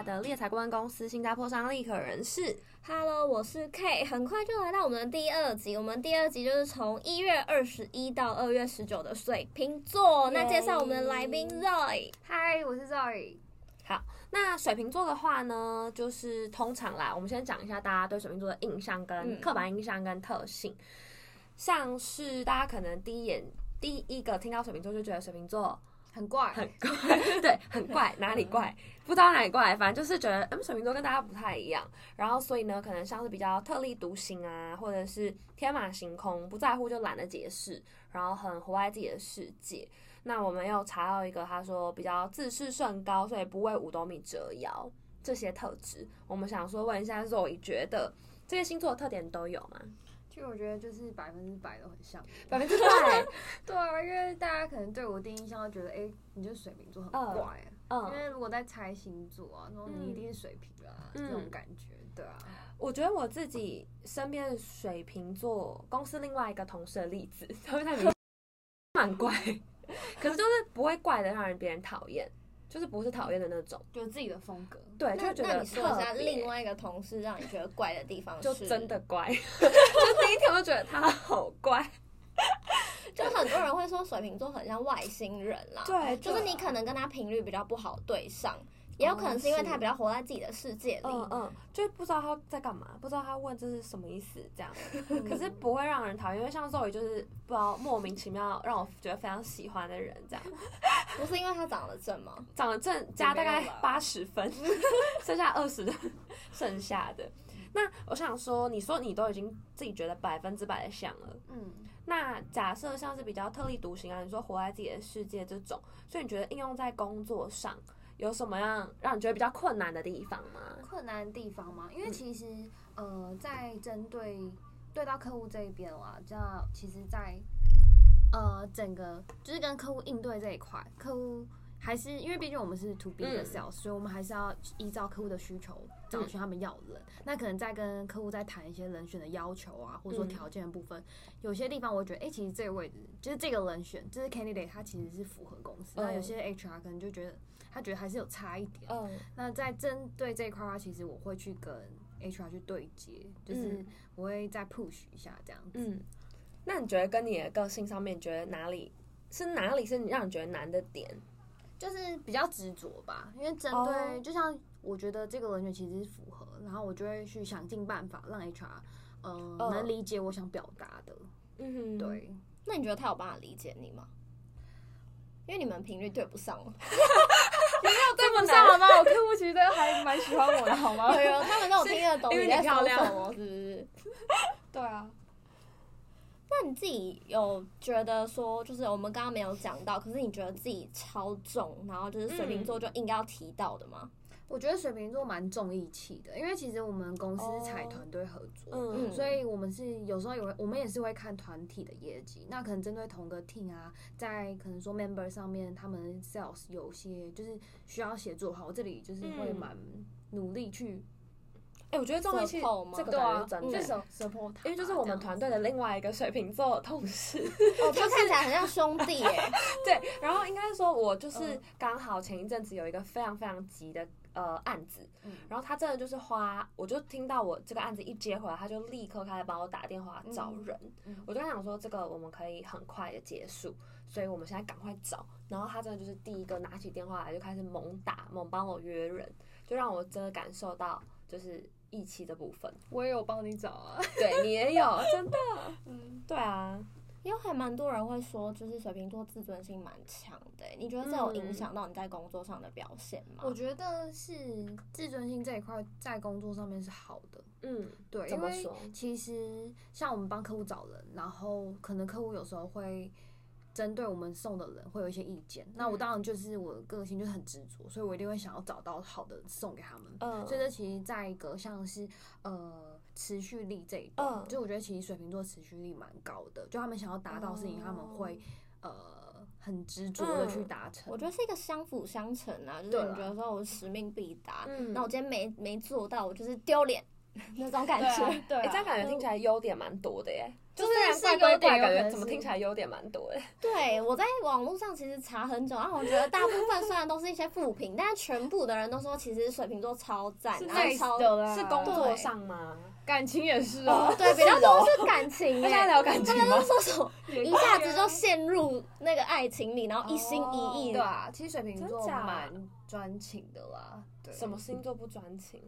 下的猎才顾问公司新加坡商立可人士。Hello，我是 K，很快就来到我们的第二集。我们第二集就是从一月二十一到二月十九的水瓶座。那介绍我们的来宾 Zoe。Hi，我是 Zoe。好，那水瓶座的话呢，就是通常啦，我们先讲一下大家对水瓶座的印象跟刻板印象跟特性。嗯、像是大家可能第一眼第一个听到水瓶座就觉得水瓶座。很怪，很怪，对，很怪，哪里怪？不知道哪里怪，反正就是觉得，嗯，水瓶座跟大家不太一样。然后，所以呢，可能像是比较特立独行啊，或者是天马行空，不在乎就懒得解释，然后很活在自己的世界。那我们又查到一个，他说比较自视甚高，所以不为五斗米折腰这些特质。我们想说问一下 Zoe，觉得这些星座的特点都有吗？其实我觉得就是百分之百都很像，百分之百。对啊，因为大家可能对我第一印象都觉得，哎、欸，你就是水瓶座很怪啊。嗯。因为如果在猜星座啊，然后你一定是水瓶啊，嗯、这种感觉，对啊。我觉得我自己身边的水瓶座公司另外一个同事的例子，他们太明，蛮怪，可是就是不会怪的让人别人讨厌。就是不是讨厌的那种，就是自己的风格。对，就觉得。那你说一下另外一个同事让你觉得怪的地方，就真的怪。就第一天我就觉得他好怪。就很多人会说水瓶座很像外星人啦。对。就是你可能跟他频率比较不好对上。也有可能是因为他比较活在自己的世界里，嗯嗯，就不知道他在干嘛，不知道他问这是什么意思，这样，可是不会让人讨厌，因为像 Zoe 就是不知道莫名其妙让我觉得非常喜欢的人，这样，不是因为他长得正吗？长得正加大概八十分，剩下二十的剩下的。那我想说，你说你都已经自己觉得百分之百的像了，嗯，那假设像是比较特立独行啊，你说活在自己的世界这种，所以你觉得应用在工作上？有什么样让你觉得比较困难的地方吗？困难的地方吗？因为其实，嗯、呃，在针对对到客户这一边啊，这样其实在，在呃整个就是跟客户应对这一块，客户。还是因为毕竟我们是 to B 的 sales，、嗯、所以我们还是要依照客户的需求找寻他们要人。嗯、那可能在跟客户在谈一些人选的要求啊，或者说条件的部分，嗯、有些地方我觉得，哎、欸，其实这个位置就是这个人选，就是 candidate，他其实是符合公司。嗯、那有些 HR 可能就觉得他觉得还是有差一点。嗯。那在针对这一块的话，其实我会去跟 HR 去对接，就是我会再 push 一下这样子。嗯。那你觉得跟你的个性上面，你觉得哪里是哪里是你让你觉得难的点？就是比较执着吧，因为针对，oh. 就像我觉得这个人选其实是符合，然后我就会去想尽办法让 HR，呃，oh. 能理解我想表达的。嗯哼，对。那你觉得他有办法理解你吗？因为你们频率对不上了。你没有对不上好吗？我客户其实都还蛮喜欢我的，好吗？对啊，他们都有听得懂你在说什么，是不是？对啊。那你自己有觉得说，就是我们刚刚没有讲到，可是你觉得自己超重，然后就是水瓶座就应该要提到的吗？嗯，我觉得水瓶座蛮重义气的，因为其实我们公司是采团队合作，嗯，所以我们是有时候也会，我们也是会看团体的业绩。那可能针对同个 team 啊，在可能说 member 上面，他们 sales 有些就是需要协助的话，我这里就是会蛮努力去。哎、欸，我觉得重义气这个感觉真的，因为就是我们团队的另外一个水瓶座同事，哦，他看起来很像兄弟耶。对，然后应该说，我就是刚好前一阵子有一个非常非常急的呃案子，然后他真的就是花，我就听到我这个案子一接回来，他就立刻开始帮我打电话找人，我就跟他讲说这个我们可以很快的结束，所以我们现在赶快找，然后他真的就是第一个拿起电话来就开始猛打猛帮我约人，就让我真的感受到就是。义气的部分，我也有帮你找啊。对，你也有，真的。嗯，对啊，因为还蛮多人会说，就是水瓶座自尊心蛮强的。你觉得这有影响到你在工作上的表现吗？我觉得是自尊心这一块在工作上面是好的。嗯，对，因为其实像我们帮客户找人，然后可能客户有时候会。针对我们送的人会有一些意见，那我当然就是我的个性就是很执着，所以我一定会想要找到好的送给他们。嗯，所以这其实在一个像是呃持续力这一段，嗯，就我觉得其实水瓶座持续力蛮高的，就他们想要达到事情，他们会呃很执着的去达成。我觉得是一个相辅相成啊，就是你觉得说我使命必达，那我今天没没做到，我就是丢脸。那种感觉。对，哎，这样感觉听起来优点蛮多的耶。就是怪怪怪，感觉怎么听起来优点蛮多的。对，我在网络上其实查很久，然后我觉得大部分虽然都是一些负评，但是全部的人都说其实水瓶座超赞，是超的，是工作上吗？感情也是哦，对，比较多是感情。大家聊感情吗？他们说什么 一下子就陷入那个爱情里，然后一心一意。对啊，其实水瓶座蛮专情的啦。对，什么星座不专情？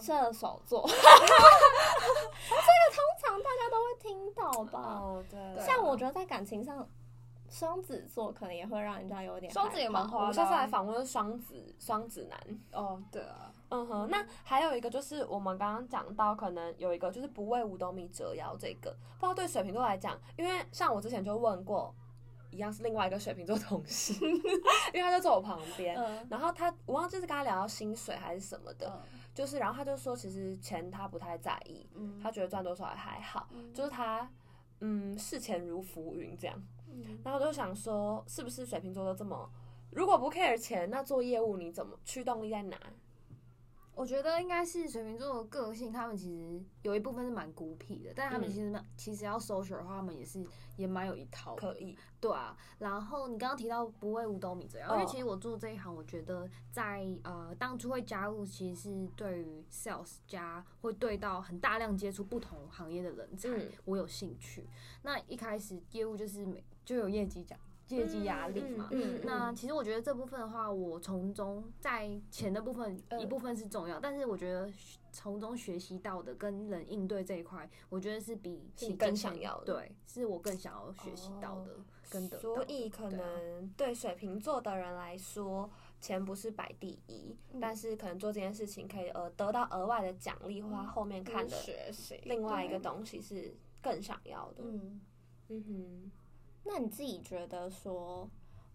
射手座，这个通常大家都会听到吧？哦，对。像我觉得在感情上，双子座可能也会让人家有点。双子也蛮花的。我下次来访问双子，双子男。哦，对啊。嗯哼，那还有一个就是我们刚刚讲到，可能有一个就是不为五斗米折腰这个，不知道对水瓶座来讲，因为像我之前就问过，一样是另外一个水瓶座同事，因为他就坐我旁边，嗯、然后他我忘记是跟他聊到薪水还是什么的。嗯就是，然后他就说，其实钱他不太在意，嗯、他觉得赚多少也还好，嗯、就是他，嗯，视钱如浮云这样。嗯、然后我就想说，是不是水瓶座都这么，如果不 care 钱，那做业务你怎么驱动力在哪？我觉得应该是水瓶座的个性，他们其实有一部分是蛮孤僻的，但他们其实、嗯、其实要 social 的话，他们也是也蛮有一套，可以，对啊。然后你刚刚提到不为五斗米折腰，因为其实我做这一行，我觉得在呃当初会加入，其实是对于 sales 加会对到很大量接触不同行业的人才，嗯、我有兴趣。那一开始业务就是每就有业绩讲。业绩压力嘛，嗯嗯嗯、那其实我觉得这部分的话，我从中在钱的部分一部分是重要，嗯、但是我觉得从中学习到的跟人应对这一块，我觉得是比你更想要的，对，是我更想要学习到的，哦、跟得到的。所以可能对水瓶座的人来说，钱不是摆第一，嗯、但是可能做这件事情可以呃得到额外的奖励，或他后面看的学习另外一个东西是更想要的。嗯嗯哼。那你自己觉得说，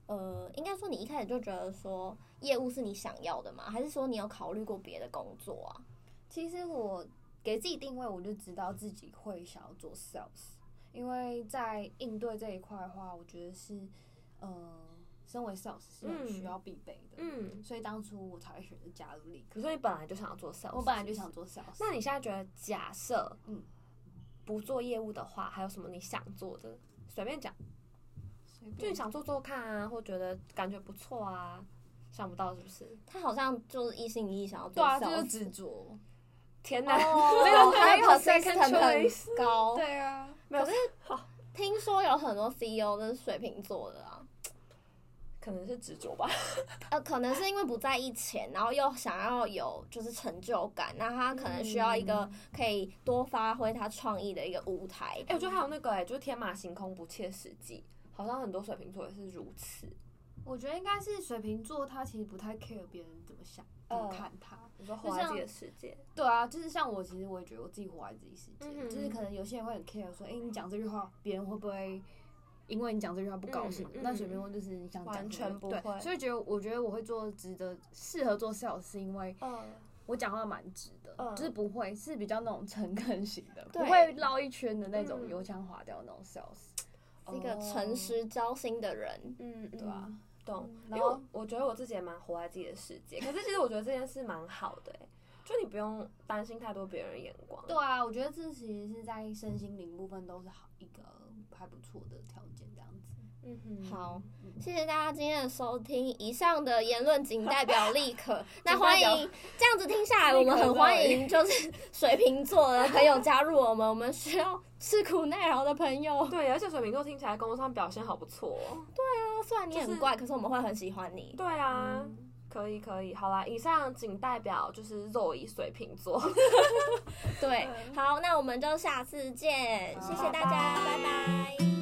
呃，应该说你一开始就觉得说业务是你想要的吗？还是说你有考虑过别的工作啊？其实我给自己定位，我就知道自己会想要做 sales，因为在应对这一块的话，我觉得是，呃，身为 sales 是很需要必备的，嗯，嗯，所以当初我才会选择加入立可。可是你本来就想要做 sales，我本来就想做 sales。那你现在觉得，假设嗯不做业务的话，还有什么你想做的？随便讲。就你想做做看啊，或觉得感觉不错啊，想不到是不是？他好像就是一心一意想要做，对啊，就是执着。天哪，没有还有 second 很高，对啊，没有。可是听说有很多 CEO 都是水瓶座的啊，可能是执着吧。呃，可能是因为不在意钱，然后又想要有就是成就感，那他可能需要一个可以多发挥他创意的一个舞台。哎，我觉得还有那个哎，就是天马行空，不切实际。好像很多水瓶座也是如此。我觉得应该是水瓶座，他其实不太 care 别人怎么想、怎么看他。你说活在自己的世界。对啊，就是像我，其实我也觉得我自己活在自己世界。就是可能有些人会很 care，说，哎，你讲这句话，别人会不会因为你讲这句话不高兴？那水瓶座就是你想讲，完全不会。所以觉得，我觉得我会做值得适合做 sales，是因为我讲话蛮直的，就是不会是比较那种诚恳型的，不会绕一圈的那种油腔滑调那种 sales。一个诚实交心的人，嗯，对啊，懂。然后我觉得我自己也蛮活在自己的世界，可是其实我觉得这件事蛮好的，哎，就你不用担心太多别人眼光。对啊，我觉得这其实是在身心灵部分都是好一个还不错的条件，这样子。嗯，好，谢谢大家今天的收听。以上的言论仅代表立可。那欢迎这样子听下来，我们很欢迎就是水瓶座的朋友加入我们。我们需要吃苦耐劳的朋友。对，而且水瓶座听起来工作上表现好不错。对啊，虽然你很怪，可是我们会很喜欢你。对啊，可以可以，好啦，以上仅代表就是肉以水瓶座。对，好，那我们就下次见，谢谢大家，拜拜。